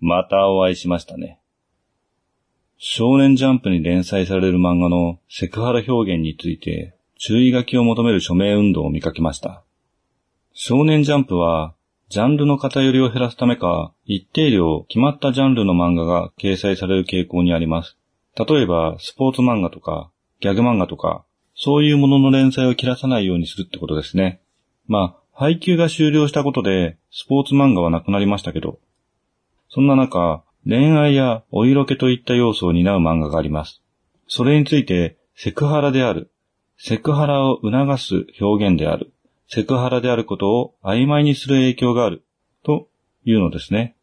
またお会いしましたね。少年ジャンプに連載される漫画のセクハラ表現について注意書きを求める署名運動を見かけました。少年ジャンプはジャンルの偏りを減らすためか、一定量決まったジャンルの漫画が掲載される傾向にあります。例えば、スポーツ漫画とか、ギャグ漫画とか、そういうものの連載を切らさないようにするってことですね。まあ、配給が終了したことで、スポーツ漫画はなくなりましたけど、そんな中、恋愛やお色気といった要素を担う漫画があります。それについて、セクハラである、セクハラを促す表現である、セクハラであることを曖昧にする影響がある、というのですね。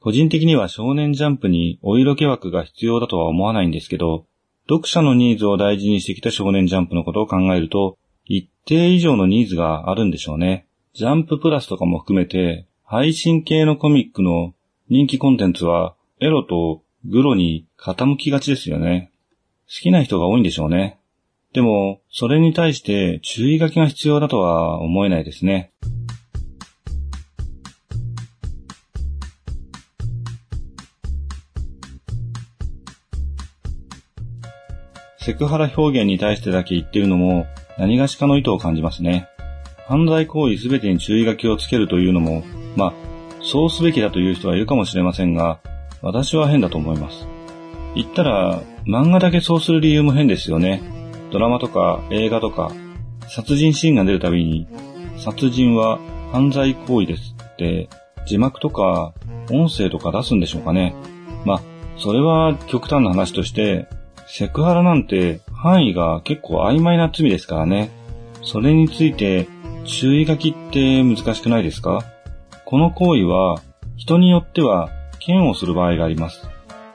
個人的には少年ジャンプにお色気枠が必要だとは思わないんですけど、読者のニーズを大事にしてきた少年ジャンプのことを考えると、一定以上のニーズがあるんでしょうね。ジャンププラスとかも含めて、配信系のコミックの人気コンテンツは、エロとグロに傾きがちですよね。好きな人が多いんでしょうね。でも、それに対して注意書きが必要だとは思えないですね。セクハラ表現に対してだけ言ってるのも何がしかの意図を感じますね。犯罪行為すべてに注意書きをつけるというのも、まあ、そうすべきだという人はいるかもしれませんが、私は変だと思います。言ったら、漫画だけそうする理由も変ですよね。ドラマとか映画とか、殺人シーンが出るたびに、殺人は犯罪行為ですって字幕とか音声とか出すんでしょうかね。まあ、それは極端な話として、セクハラなんて範囲が結構曖昧な罪ですからね。それについて注意書きって難しくないですか？この行為は人によっては嫌悪する場合があります。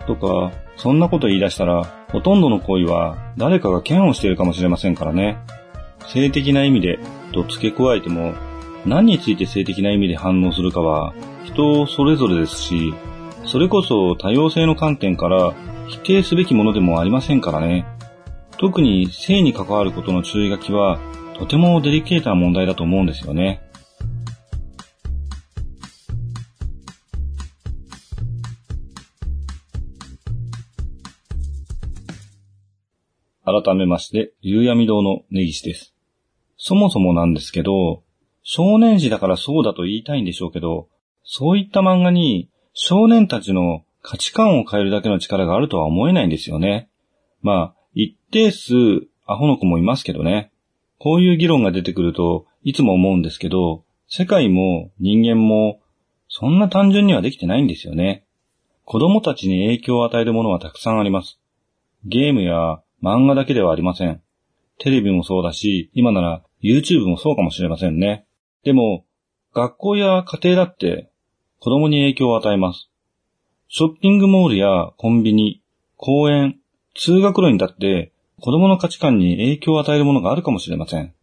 とか、そんなこと言い出したら、ほとんどの行為は誰かが嫌悪しているかもしれませんからね。性的な意味でと付け加えても、何について性的な意味で反応するかは人それぞれですし、それこそ多様性の観点から否定すべきものでもありませんからね。特に性に関わることの注意書きはとてもデリケートな問題だと思うんですよね。改めまして、夕闇堂の根岸です。そもそもなんですけど、少年時だからそうだと言いたいんでしょうけど、そういった漫画に少年たちの価値観を変えるだけの力があるとは思えないんですよね。まあ、一定数アホの子もいますけどね。こういう議論が出てくるといつも思うんですけど、世界も人間もそんな単純にはできてないんですよね。子供たちに影響を与えるものはたくさんあります。ゲームや漫画だけではありません。テレビもそうだし、今なら YouTube もそうかもしれませんね。でも、学校や家庭だって子供に影響を与えます。ショッピングモールやコンビニ、公園、通学路にだって子供の価値観に影響を与えるものがあるかもしれません。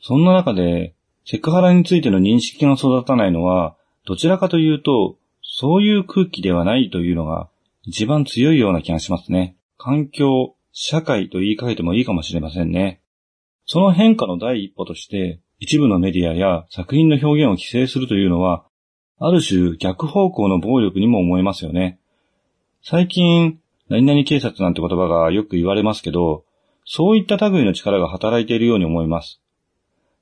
そんな中で、セクハラについての認識が育たないのは、どちらかというと、そういう空気ではないというのが一番強いような気がしますね。環境、社会と言い換えてもいいかもしれませんね。その変化の第一歩として、一部のメディアや作品の表現を規制するというのは、ある種逆方向の暴力にも思えますよね。最近、何々警察なんて言葉がよく言われますけど、そういった類の力が働いているように思います。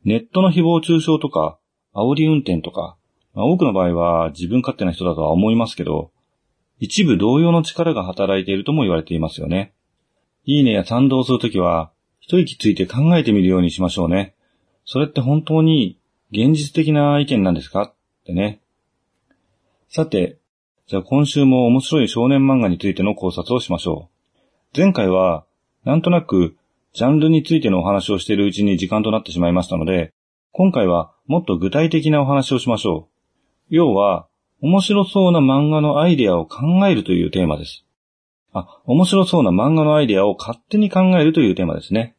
ネットの誹謗中傷とか、煽り運転とか、まあ、多くの場合は自分勝手な人だとは思いますけど、一部同様の力が働いているとも言われていますよね。いいねや賛同するときは、一息ついて考えてみるようにしましょうね。それって本当に現実的な意見なんですか？ってね。さて、じゃあ今週も面白い少年漫画についての考察をしましょう。前回は、なんとなく、ジャンルについてのお話をしているうちに時間となってしまいましたので、今回はもっと具体的なお話をしましょう。要は、面白そうな漫画のアイデアを考えるというテーマです。あ、面白そうな漫画のアイデアを勝手に考えるというテーマですね。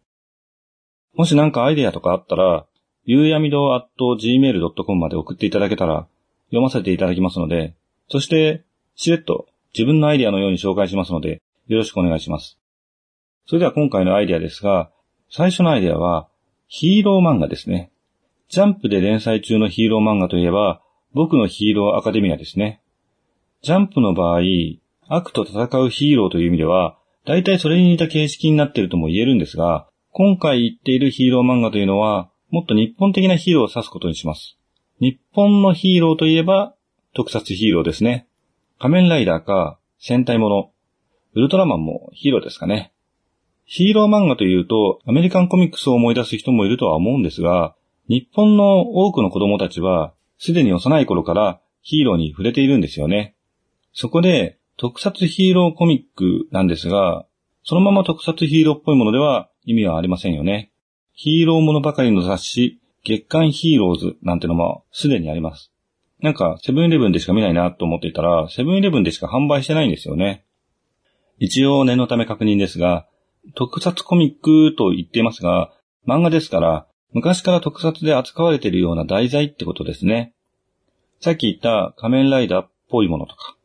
もし何かアイデアとかあったら、ゆうやみど at gmail.com まで送っていただけたら、読ませていただきますので、そして、しれっと自分のアイデアのように紹介しますので、よろしくお願いします。それでは今回のアイデアですが、最初のアイデアは、ヒーロー漫画ですね。ジャンプで連載中のヒーロー漫画といえば、僕のヒーローアカデミアですね。ジャンプの場合、悪と戦うヒーローという意味では、大体それに似た形式になっているとも言えるんですが、今回言っているヒーロー漫画というのは、もっと日本的なヒーローを指すことにします。日本のヒーローといえば、特撮ヒーローですね。仮面ライダーか、戦隊もの、ウルトラマンもヒーローですかね。ヒーロー漫画というと、アメリカンコミックスを思い出す人もいるとは思うんですが、日本の多くの子供たちは、すでに幼い頃からヒーローに触れているんですよね。そこで、特撮ヒーローコミックなんですが、そのまま特撮ヒーローっぽいものでは意味はありませんよね。ヒーローものばかりの雑誌、月刊ヒーローズなんてのもすでにあります。なんか、セブンイレブンでしか見ないなと思っていたら、セブンイレブンでしか販売してないんですよね。一応念のため確認ですが、特撮コミックと言っていますが、漫画ですから、昔から特撮で扱われているような題材ってことですね。さっき言った仮面ライダーっぽいものとか、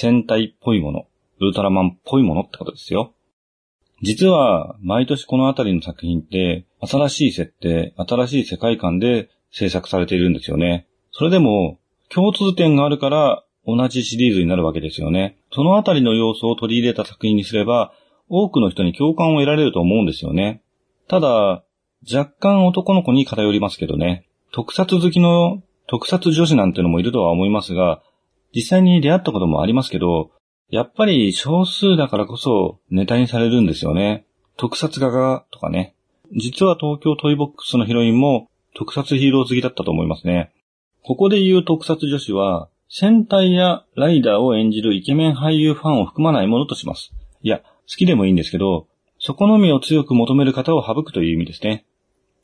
戦隊っぽいもの、ウルトラマンっぽいものってことですよ。実は、毎年このあたりの作品って、新しい設定、新しい世界観で制作されているんですよね。それでも、共通点があるから同じシリーズになるわけですよね。そのあたりの要素を取り入れた作品にすれば、多くの人に共感を得られると思うんですよね。ただ、若干男の子に偏りますけどね。特撮好きの特撮女子なんてのもいるとは思いますが、実際に出会ったこともありますけど、やっぱり少数だからこそネタにされるんですよね。特撮画がとかね。実は東京トイボックスのヒロインも特撮ヒーロー好きだったと思いますね。ここで言う特撮女子は、戦隊やライダーを演じるイケメン俳優ファンを含まないものとします。いや、好きでもいいんですけど、そこのみを強く求める方を省くという意味ですね。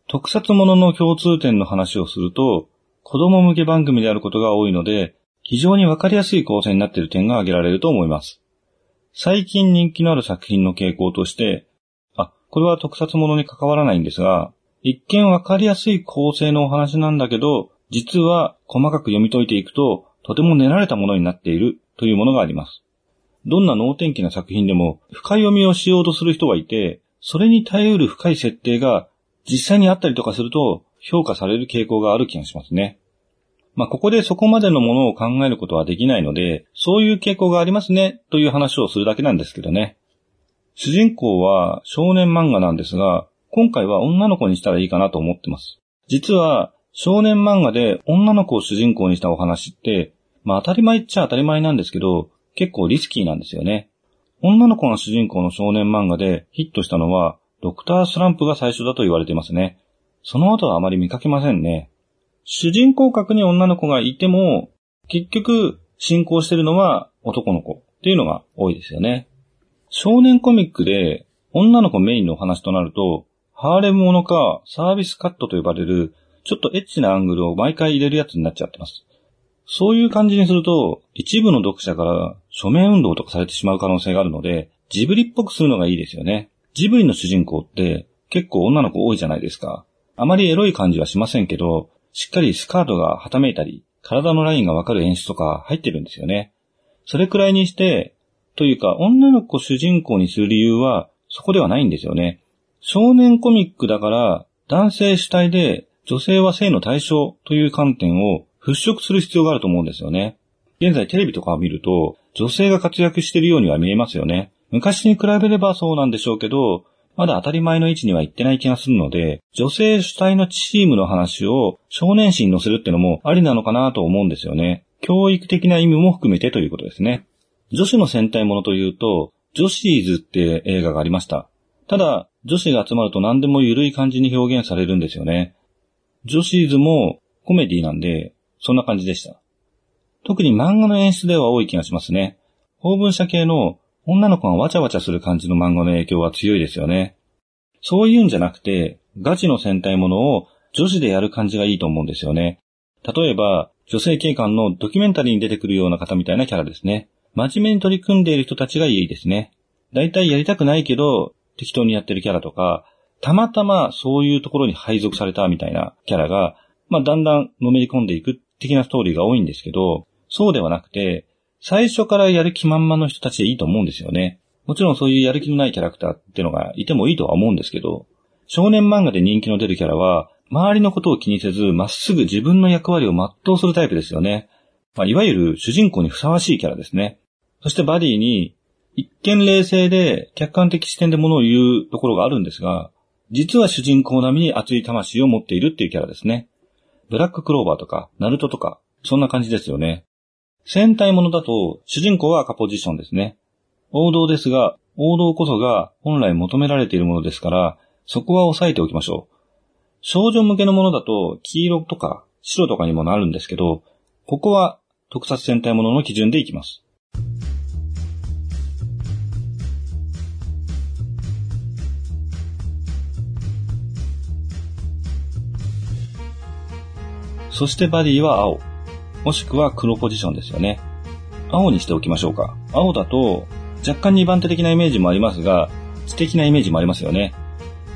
特撮ものの共通点の話をすると、子供向け番組であることが多いので、非常にわかりやすい構成になっている点が挙げられると思います。最近人気のある作品の傾向として、あ、これは特撮ものに関わらないんですが、一見わかりやすい構成のお話なんだけど、実は細かく読み解いていくと、とても練られたものになっているというものがあります。どんな能天気な作品でも深読みをしようとする人がいて、それに耐えうる深い設定が実際にあったりとかすると評価される傾向がある気がしますね。まあ、ここでそこまでのものを考えることはできないので、そういう傾向がありますね、という話をするだけなんですけどね。主人公は少年漫画なんですが、今回は女の子にしたらいいかなと思ってます。実は、少年漫画で女の子を主人公にしたお話って、まあ当たり前っちゃ当たり前なんですけど、結構リスキーなんですよね。女の子が主人公の少年漫画でヒットしたのは、ドクタースランプが最初だと言われてますね。その後はあまり見かけませんね。主人公格に女の子がいても、結局、進行してるのは男の子っていうのが多いですよね。少年コミックで女の子メインのお話となると、ハーレムものかサービスカットと呼ばれるちょっとエッチなアングルを毎回入れるやつになっちゃってます。そういう感じにすると、一部の読者から署名運動とかされてしまう可能性があるので、ジブリっぽくするのがいいですよね。ジブリの主人公って結構女の子多いじゃないですか。あまりエロい感じはしませんけど、しっかりスカートがはためいたり、体のラインがわかる演出とか入ってるんですよね。それくらいにして、というか女の子主人公にする理由はそこではないんですよね。少年コミックだから男性主体で女性は性の対象という観点を払拭する必要があると思うんですよね。現在テレビとかを見ると女性が活躍しているようには見えますよね。昔に比べればそうなんでしょうけど、まだ当たり前の位置には行ってない気がするので、女性主体のチームの話を少年誌に載せるってのもありなのかなと思うんですよね。教育的な意味も含めてということですね。女子の戦隊ものというと、女子ーズって映画がありました。ただ、女子が集まると何でも緩い感じに表現されるんですよね。女子ーズもコメディなんで、そんな感じでした。特に漫画の演出では多い気がしますね。法文社系の女の子がわちゃわちゃする感じの漫画の影響は強いですよね。そういうんじゃなくて、ガチの戦隊ものを女子でやる感じがいいと思うんですよね。例えば、女性警官のドキュメンタリーに出てくるような方みたいなキャラですね。真面目に取り組んでいる人たちがいいですね。だいたいやりたくないけど、適当にやってるキャラとか、たまたまそういうところに配属されたみたいなキャラが、まあ、だんだんのめり込んでいく的なストーリーが多いんですけど、そうではなくて、最初からやる気満々の人たちでいいと思うんですよね。もちろんそういうやる気のないキャラクターってのがいてもいいとは思うんですけど、少年漫画で人気の出るキャラは、周りのことを気にせず、まっすぐ自分の役割を全うするタイプですよね。まあ、いわゆる主人公にふさわしいキャラですね。そしてバディに、一見冷静で客観的視点で物を言うところがあるんですが、実は主人公並みに熱い魂を持っているっていうキャラですね。ブラッククローバーとか、ナルトとか、そんな感じですよね。戦隊ものだと、主人公は赤ポジションですね。王道ですが、王道こそが本来求められているものですから、そこは押さえておきましょう。少女向けのものだと、黄色とか白とかにもなるんですけど、ここは特撮戦隊ものの基準でいきます。そしてバディは青。もしくは黒ポジションですよね。青にしておきましょうか。青だと、若干2番手的なイメージもありますが、知的なイメージもありますよね。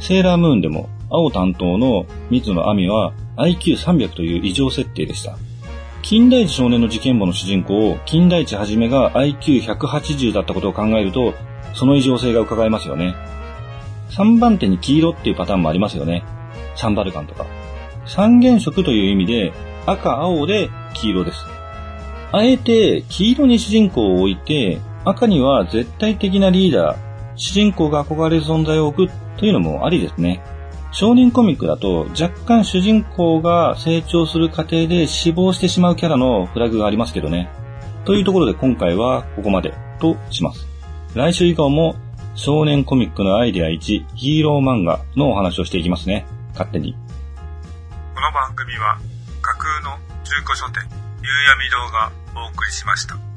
セーラームーンでも、青担当の水野亜美は IQ300 という異常設定でした。金田一少年の事件簿の主人公、金田一はじめが IQ180 だったことを考えると、その異常性が伺えますよね。3番手に黄色っていうパターンもありますよね。サンバルカンとか。三原色という意味で、赤、青で黄色です。あえて黄色に主人公を置いて、赤には絶対的なリーダー、主人公が憧れる存在を置くというのもありですね。少年コミックだと若干主人公が成長する過程で死亡してしまうキャラのフラグがありますけどね。というところで今回はここまでとします。来週以降も少年コミックのアイデア1ヒーロー漫画のお話をしていきますね。勝手に。この番組は架空の中古書店、夕闇堂がお送りしました。